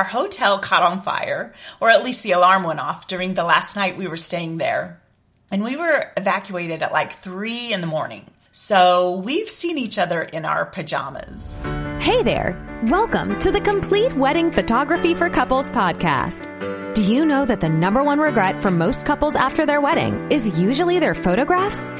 Our hotel caught on fire, or at least the alarm went off during the last night we were staying there. And we were evacuated at like three in the morning. So we've seen each other in our pajamas. Hey there. Welcome to the Complete Wedding Photography for Couples podcast. Do you know that the number one regret for most couples after their wedding is usually their photographs?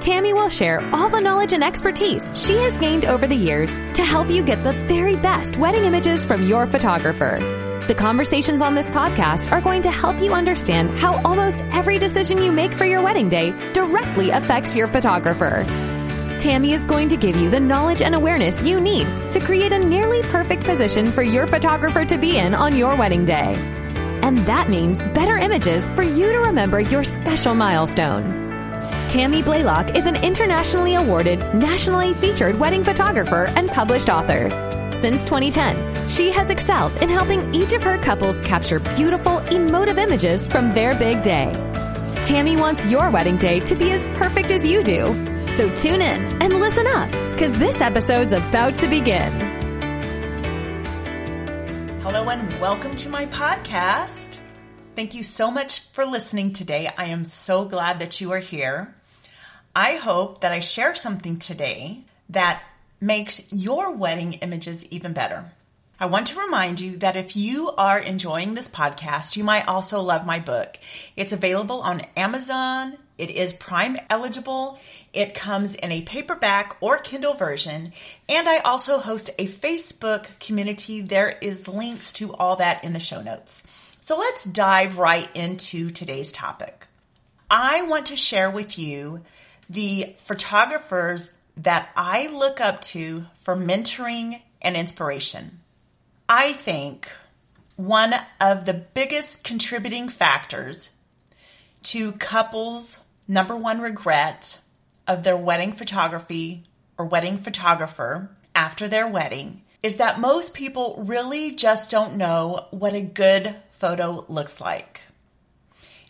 Tammy will share all the knowledge and expertise she has gained over the years to help you get the very best wedding images from your photographer. The conversations on this podcast are going to help you understand how almost every decision you make for your wedding day directly affects your photographer. Tammy is going to give you the knowledge and awareness you need to create a nearly perfect position for your photographer to be in on your wedding day. And that means better images for you to remember your special milestone. Tammy Blaylock is an internationally awarded, nationally featured wedding photographer and published author. Since 2010, she has excelled in helping each of her couples capture beautiful, emotive images from their big day. Tammy wants your wedding day to be as perfect as you do. So tune in and listen up, because this episode's about to begin. Hello and welcome to my podcast. Thank you so much for listening today. I am so glad that you are here. I hope that I share something today that makes your wedding images even better. I want to remind you that if you are enjoying this podcast, you might also love my book. It's available on Amazon. It is Prime eligible. It comes in a paperback or Kindle version. And I also host a Facebook community. There is links to all that in the show notes. So let's dive right into today's topic. I want to share with you the photographers that I look up to for mentoring and inspiration. I think one of the biggest contributing factors to couples' number one regret of their wedding photography or wedding photographer after their wedding is that most people really just don't know what a good photo looks like.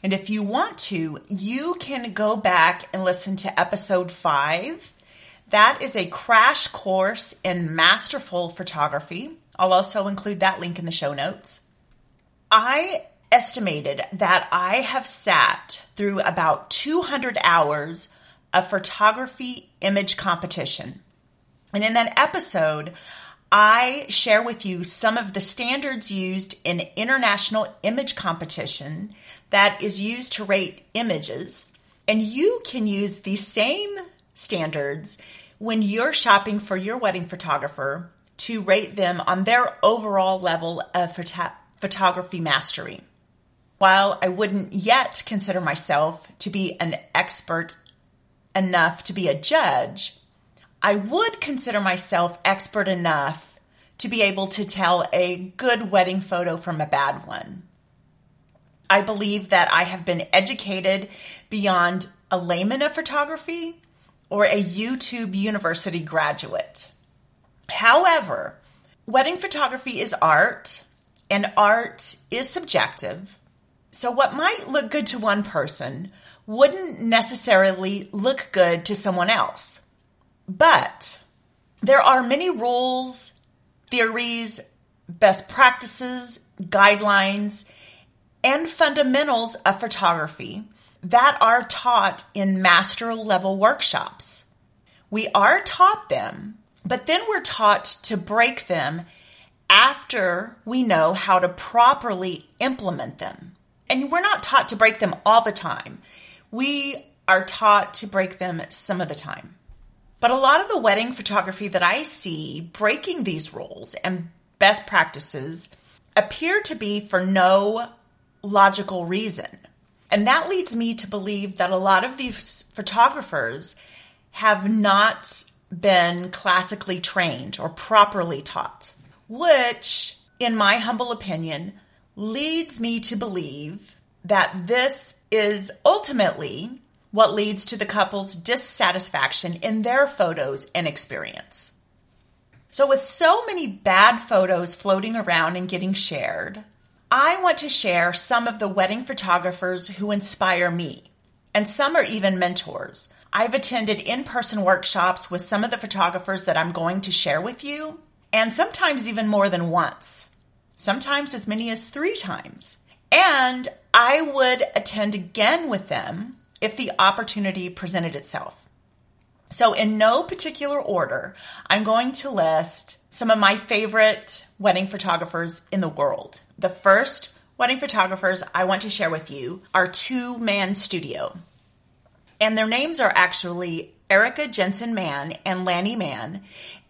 And if you want to, you can go back and listen to episode five. That is a crash course in masterful photography. I'll also include that link in the show notes. I estimated that I have sat through about 200 hours of photography image competition. And in that episode, I share with you some of the standards used in international image competition that is used to rate images. And you can use these same standards when you're shopping for your wedding photographer to rate them on their overall level of photo- photography mastery. While I wouldn't yet consider myself to be an expert enough to be a judge, I would consider myself expert enough to be able to tell a good wedding photo from a bad one. I believe that I have been educated beyond a layman of photography or a YouTube university graduate. However, wedding photography is art and art is subjective. So, what might look good to one person wouldn't necessarily look good to someone else. But there are many rules, theories, best practices, guidelines, and fundamentals of photography that are taught in master level workshops. We are taught them, but then we're taught to break them after we know how to properly implement them. And we're not taught to break them all the time. We are taught to break them some of the time. But a lot of the wedding photography that I see breaking these rules and best practices appear to be for no logical reason. And that leads me to believe that a lot of these photographers have not been classically trained or properly taught, which, in my humble opinion, leads me to believe that this is ultimately what leads to the couple's dissatisfaction in their photos and experience. So, with so many bad photos floating around and getting shared, I want to share some of the wedding photographers who inspire me, and some are even mentors. I've attended in person workshops with some of the photographers that I'm going to share with you, and sometimes even more than once. sometimes as many as three times. And I would attend again with them if the opportunity presented itself. So, in no particular order, I'm going to list some of my favorite wedding photographers in the world. The first wedding photographers I want to share with you are Two Mann Studio. And their names are actually Erica Jensen Mann and Lanny Mann.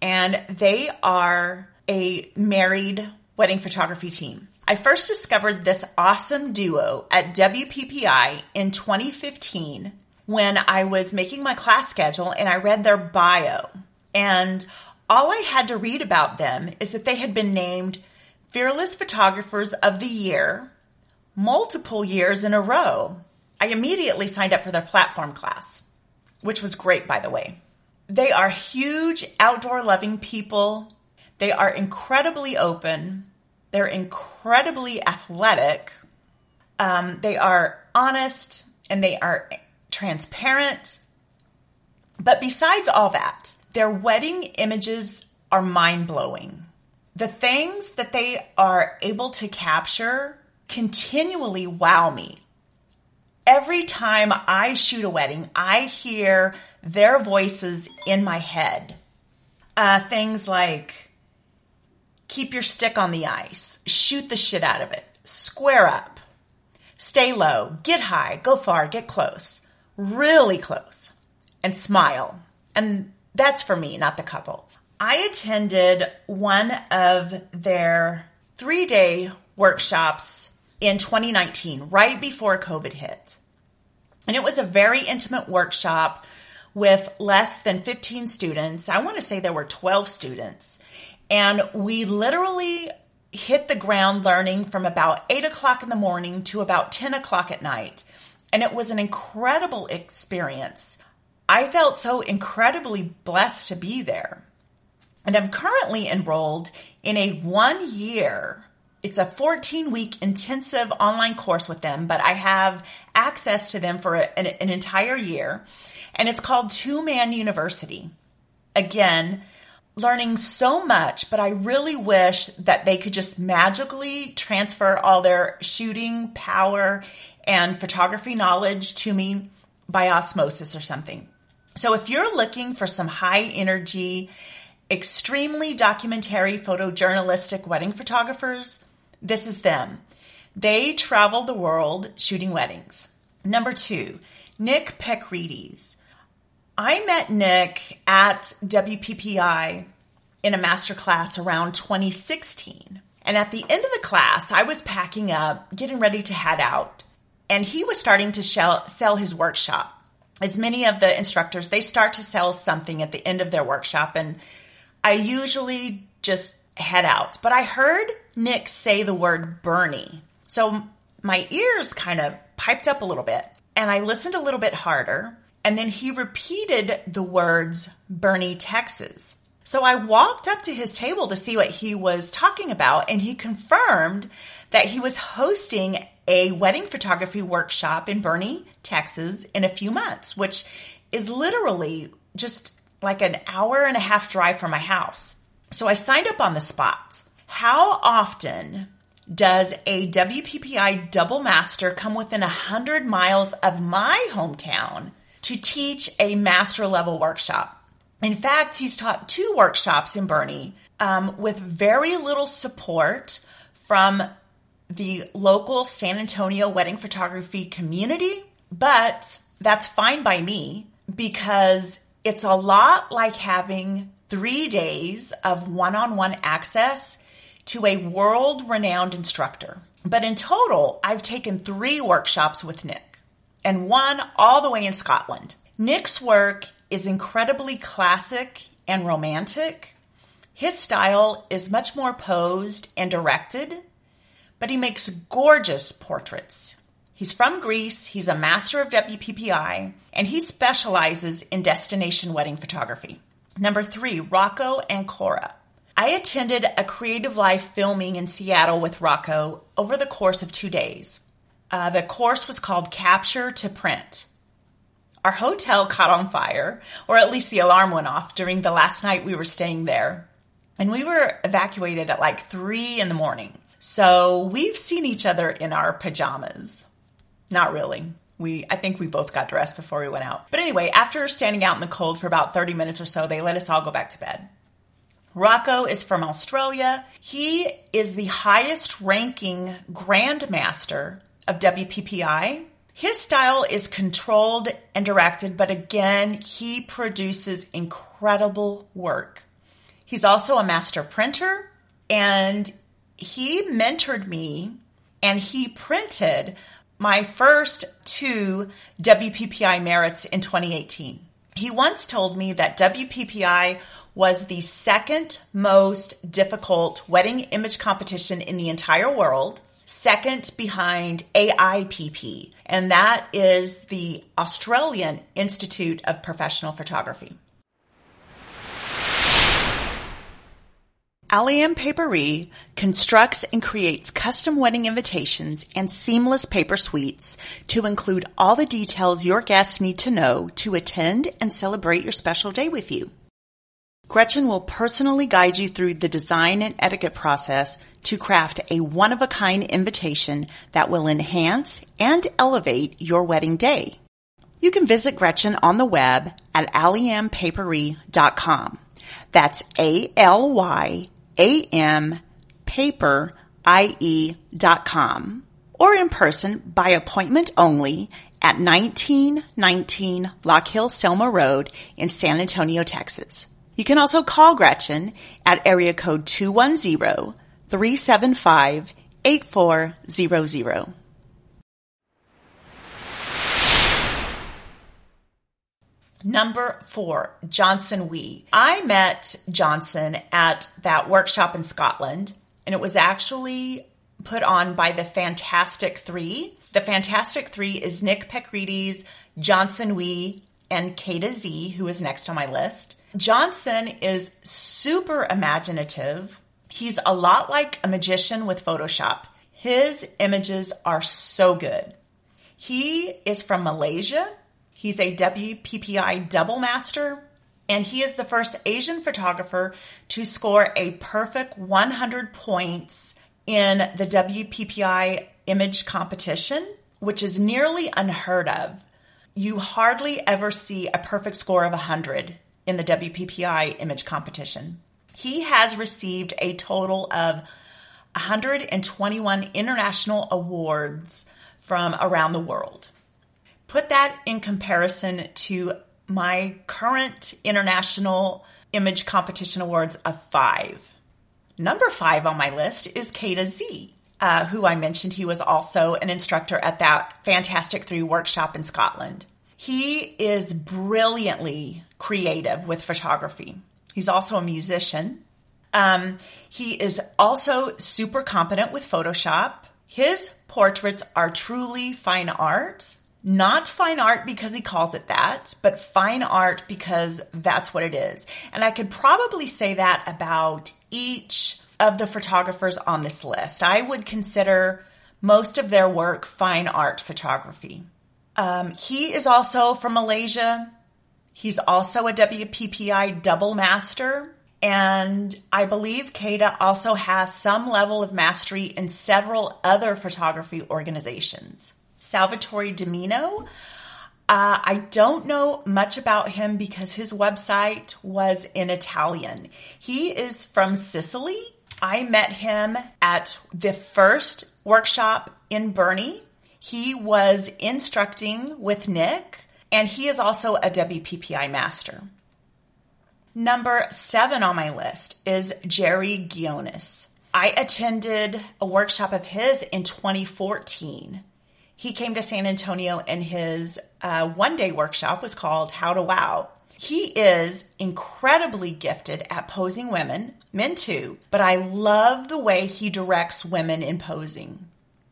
And they are a married wedding photography team. I first discovered this awesome duo at WPPI in 2015 when I was making my class schedule and I read their bio. And all I had to read about them is that they had been named Fearless Photographers of the Year multiple years in a row. I immediately signed up for their platform class, which was great, by the way. They are huge outdoor loving people. They are incredibly open. They're incredibly athletic. Um, they are honest and they are transparent. But besides all that, their wedding images are mind blowing. The things that they are able to capture continually wow me. Every time I shoot a wedding, I hear their voices in my head. Uh, things like keep your stick on the ice, shoot the shit out of it, square up, stay low, get high, go far, get close, really close, and smile. And that's for me, not the couple. I attended one of their three day workshops in 2019, right before COVID hit. And it was a very intimate workshop with less than 15 students. I want to say there were 12 students. And we literally hit the ground learning from about 8 o'clock in the morning to about 10 o'clock at night. And it was an incredible experience. I felt so incredibly blessed to be there. And I'm currently enrolled in a one year, it's a 14 week intensive online course with them, but I have access to them for an, an entire year. And it's called Two Mann University. Again, learning so much, but I really wish that they could just magically transfer all their shooting power and photography knowledge to me by osmosis or something. So if you're looking for some high energy, extremely documentary photojournalistic wedding photographers, this is them. They travel the world shooting weddings. Number two, Nick Pekrides. I met Nick at WPPI in a master class around 2016. And at the end of the class, I was packing up, getting ready to head out, and he was starting to sell his workshop as many of the instructors, they start to sell something at the end of their workshop. And I usually just head out. But I heard Nick say the word Boerne. So my ears kind of piped up a little bit. And I listened a little bit harder. And then he repeated the words Boerne, Texas. So I walked up to his table to see what he was talking about. And he confirmed that he was hosting a wedding photography workshop in Boerne, Texas in a few months, which is literally just like an hour and a half drive from my house. So I signed up on the spot. How often does a WPPI double master come within 100 miles of my hometown to teach a master level workshop? In fact, he's taught two workshops in Boerne um, with very little support from the local San Antonio wedding photography community, but that's fine by me because it's a lot like having three days of one on one access to a world renowned instructor. But in total, I've taken three workshops with Nick and one all the way in Scotland. Nick's work is incredibly classic and romantic. His style is much more posed and directed but he makes gorgeous portraits. He's from Greece, he's a master of WPPI, and he specializes in destination wedding photography. Number three, Rocco Ancora. I attended a Creative Live filming in Seattle with Rocco over the course of two days. Uh, the course was called Capture to Print. Our hotel caught on fire, or at least the alarm went off during the last night we were staying there. And we were evacuated at like three in the morning. So we've seen each other in our pajamas. Not really. We, I think we both got dressed before we went out. But anyway, after standing out in the cold for about 30 minutes or so, they let us all go back to bed. Rocco is from Australia. He is the highest ranking grandmaster of WPPI. His style is controlled and directed, but again, he produces incredible work. He's also a master printer and he mentored me and he printed my first two WPPI merits in 2018. He once told me that WPPI was the second most difficult wedding image competition in the entire world, second behind AIPP, and that is the Australian Institute of Professional Photography. Alyam Paperie constructs and creates custom wedding invitations and seamless paper suites to include all the details your guests need to know to attend and celebrate your special day with you. Gretchen will personally guide you through the design and etiquette process to craft a one-of-a-kind invitation that will enhance and elevate your wedding day. You can visit Gretchen on the web at alyampaperie.com. That's A-L-Y-A-M paper I-E dot com or in person by appointment only at 1919 Lockhill Selma Road in San Antonio, Texas. You can also call Gretchen at area code 210-375-8400. Number four, Johnson Wee. I met Johnson at that workshop in Scotland, and it was actually put on by the Fantastic Three. The Fantastic Three is Nick Pecrides, Johnson Wee, and Kata Z, who is next on my list. Johnson is super imaginative. He's a lot like a magician with Photoshop. His images are so good. He is from Malaysia He's a WPPI double master, and he is the first Asian photographer to score a perfect 100 points in the WPPI image competition, which is nearly unheard of. You hardly ever see a perfect score of 100 in the WPPI image competition. He has received a total of 121 international awards from around the world. Put that in comparison to my current International Image Competition Awards of five. Number five on my list is Kata Z, uh, who I mentioned he was also an instructor at that Fantastic Three workshop in Scotland. He is brilliantly creative with photography. He's also a musician. Um, he is also super competent with Photoshop. His portraits are truly fine art. Not fine art because he calls it that, but fine art because that's what it is. And I could probably say that about each of the photographers on this list. I would consider most of their work fine art photography. Um, he is also from Malaysia. He's also a WPPI double master. And I believe Kata also has some level of mastery in several other photography organizations. Salvatore Dimino. Uh, I don't know much about him because his website was in Italian. He is from Sicily. I met him at the first workshop in Boerne. He was instructing with Nick, and he is also a WPPI master. Number seven on my list is Jerry Gionis. I attended a workshop of his in 2014 he came to San Antonio and his uh, one day workshop was called How to Wow. He is incredibly gifted at posing women, men too, but I love the way he directs women in posing.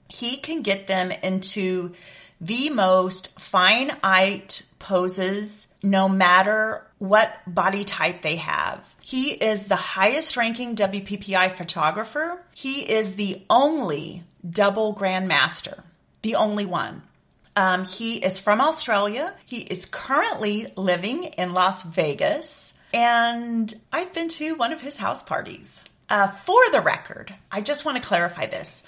He can get them into the most art poses no matter what body type they have. He is the highest ranking WPPI photographer. He is the only double grandmaster the only one. Um, he is from Australia. He is currently living in Las Vegas. And I've been to one of his house parties. Uh, for the record, I just want to clarify this.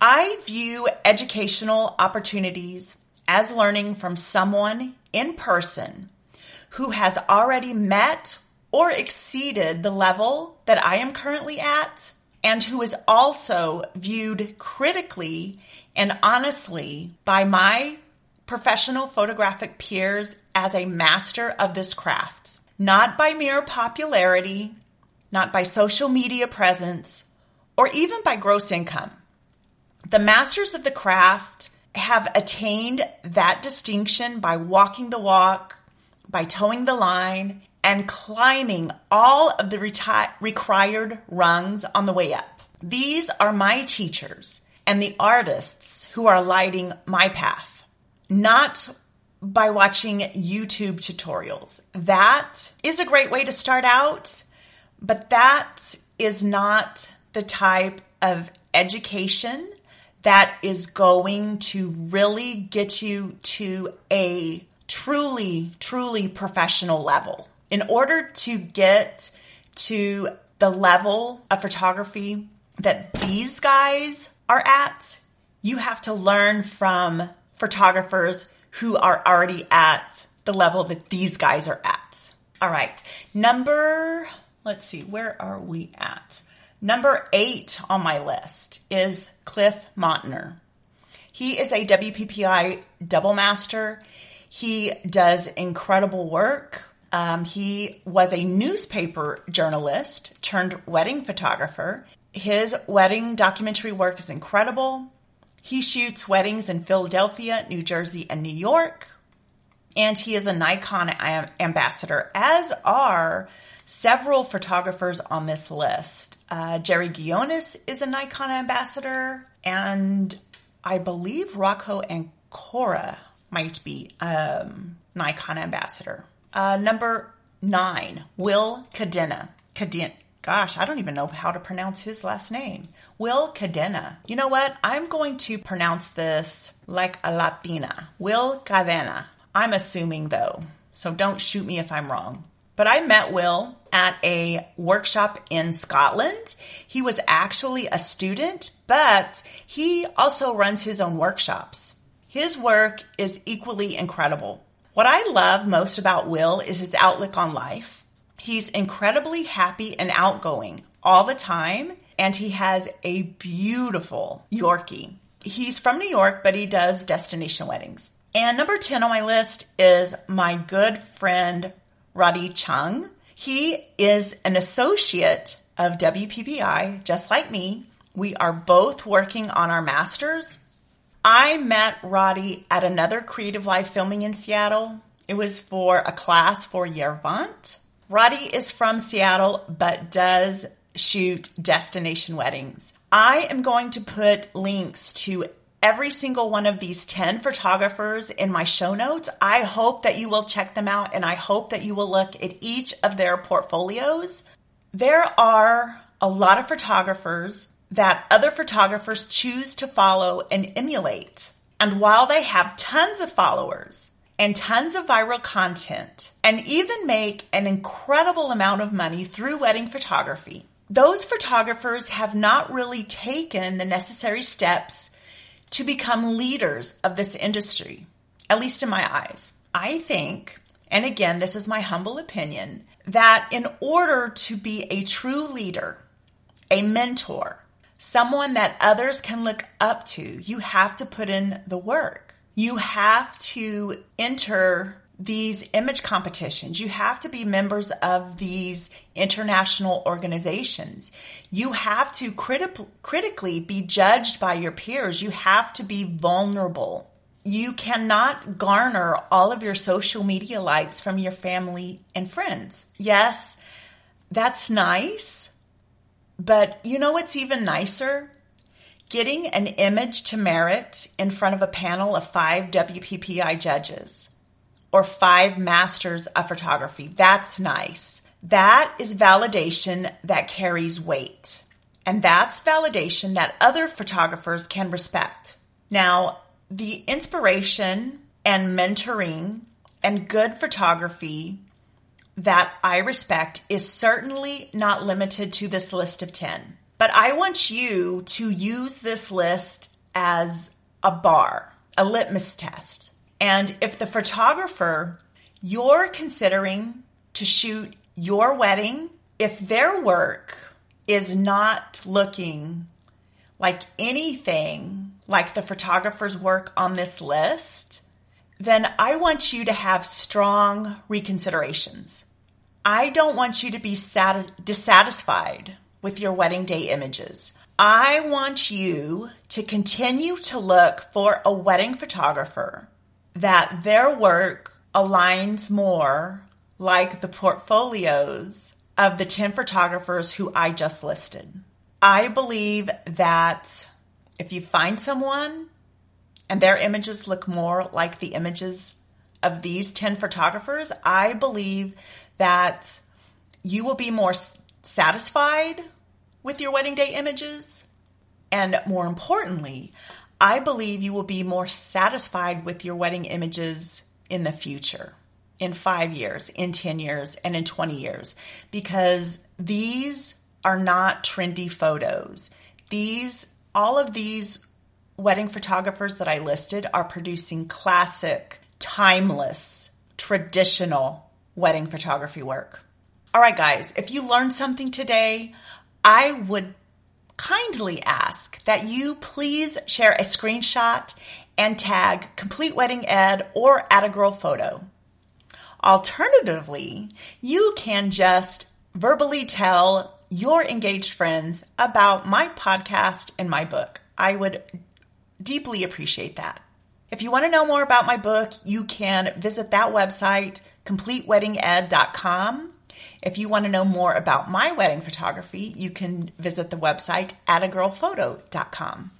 I view educational opportunities as learning from someone in person who has already met or exceeded the level that I am currently at and who is also viewed critically and honestly by my professional photographic peers as a master of this craft, not by mere popularity, not by social media presence, or even by gross income. The masters of the craft have attained that distinction by walking the walk, by toeing the line, and climbing all of the reti- required rungs on the way up. These are my teachers and the artists who are lighting my path, not by watching YouTube tutorials. That is a great way to start out, but that is not the type of education that is going to really get you to a truly, truly professional level. In order to get to the level of photography that these guys are at, you have to learn from photographers who are already at the level that these guys are at. All right. Number, let's see, where are we at? Number eight on my list is Cliff Mautner. He is a WPPI double master. He does incredible work. Um, he was a newspaper journalist turned wedding photographer. His wedding documentary work is incredible. He shoots weddings in Philadelphia, New Jersey, and New York. And he is a Nikon ambassador, as are several photographers on this list. Uh, Jerry Gionis is a Nikon ambassador, and I believe Rocco and Cora might be um, Nikon ambassador. Uh, number nine, Will Cadena. Cadena. Gosh, I don't even know how to pronounce his last name. Will Cadena. You know what? I'm going to pronounce this like a Latina. Will Cadena. I'm assuming though, so don't shoot me if I'm wrong. But I met Will at a workshop in Scotland. He was actually a student, but he also runs his own workshops. His work is equally incredible. What I love most about Will is his outlook on life. He's incredibly happy and outgoing all the time, and he has a beautiful Yorkie. He's from New York, but he does destination weddings. And number 10 on my list is my good friend Roddy Chung. He is an associate of WPPI, just like me. We are both working on our masters I met Roddy at another Creative Live filming in Seattle. It was for a class for Yervant. Roddy is from Seattle but does shoot destination weddings. I am going to put links to every single one of these 10 photographers in my show notes. I hope that you will check them out and I hope that you will look at each of their portfolios. There are a lot of photographers that other photographers choose to follow and emulate. And while they have tons of followers and tons of viral content and even make an incredible amount of money through wedding photography, those photographers have not really taken the necessary steps to become leaders of this industry, at least in my eyes. I think, and again, this is my humble opinion, that in order to be a true leader, a mentor, someone that others can look up to, you have to put in the work. You have to enter these image competitions. You have to be members of these international organizations. You have to criti- critically be judged by your peers. You have to be vulnerable. You cannot garner all of your social media likes from your family and friends. Yes, that's nice, but you know what's even nicer? Getting an image to merit in front of a panel of five WPPI judges or five masters of photography. That's nice. That is validation that carries weight. And that's validation that other photographers can respect. Now, the inspiration and mentoring and good photography that I respect is certainly not limited to this list of 10. But I want you to use this list as a bar, a litmus test. And if the photographer you're considering to shoot your wedding, if their work is not looking like anything like the photographer's work on this list, then I want you to have strong reconsiderations. I don't want you to be satis- dissatisfied with your wedding day images. I want you to continue to look for a wedding photographer that their work aligns more like the portfolios of the 10 photographers who I just listed. I believe that if you find someone and their images look more like the images of these 10 photographers, I believe that you will be more satisfied with your wedding day images. And more importantly, I believe you will be more satisfied with your wedding images in the future, in five years, in 10 years, and in 20 years, because these are not trendy photos. These, all of these wedding photographers that I listed are producing classic, timeless, traditional wedding photography work. All right, guys, if you learned something today, I would kindly ask that you please share a screenshot and tag Complete Wedding Ed or Atta Girl Photo. Alternatively, you can just verbally tell your engaged friends about my podcast and my book. I would deeply appreciate that. If you want to know more about my book, you can visit that website, completeweddinged.com. If you want to know more about my wedding photography, you can visit the website attagirlphoto.com.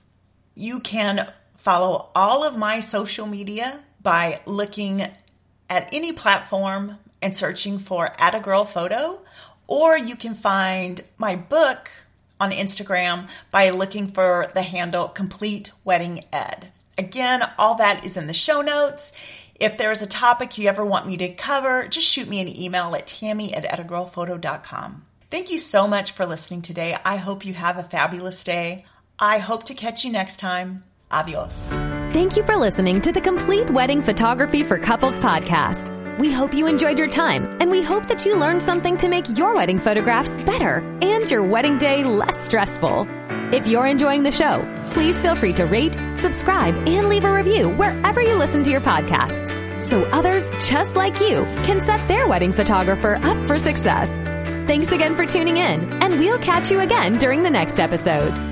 You can follow all of my social media by looking at any platform and searching for Atta Girl Photo, or you can find my book on Instagram by looking for the handle Complete Wedding Ed. Again, all that is in the show notes. If there's a topic you ever want me to cover, just shoot me an email at tammy at attagirlphoto.com. Thank you so much for listening today. I hope you have a fabulous day. I hope to catch you next time. Adios. Thank you for listening to the Complete Wedding Photography for Couples podcast. We hope you enjoyed your time, and we hope that you learned something to make your wedding photographs better and your wedding day less stressful. If you're enjoying the show, please feel free to rate, subscribe, and leave a review wherever you listen to your podcasts so others just like you can set their wedding photographer up for success. Thanks again for tuning in, and we'll catch you again during the next episode.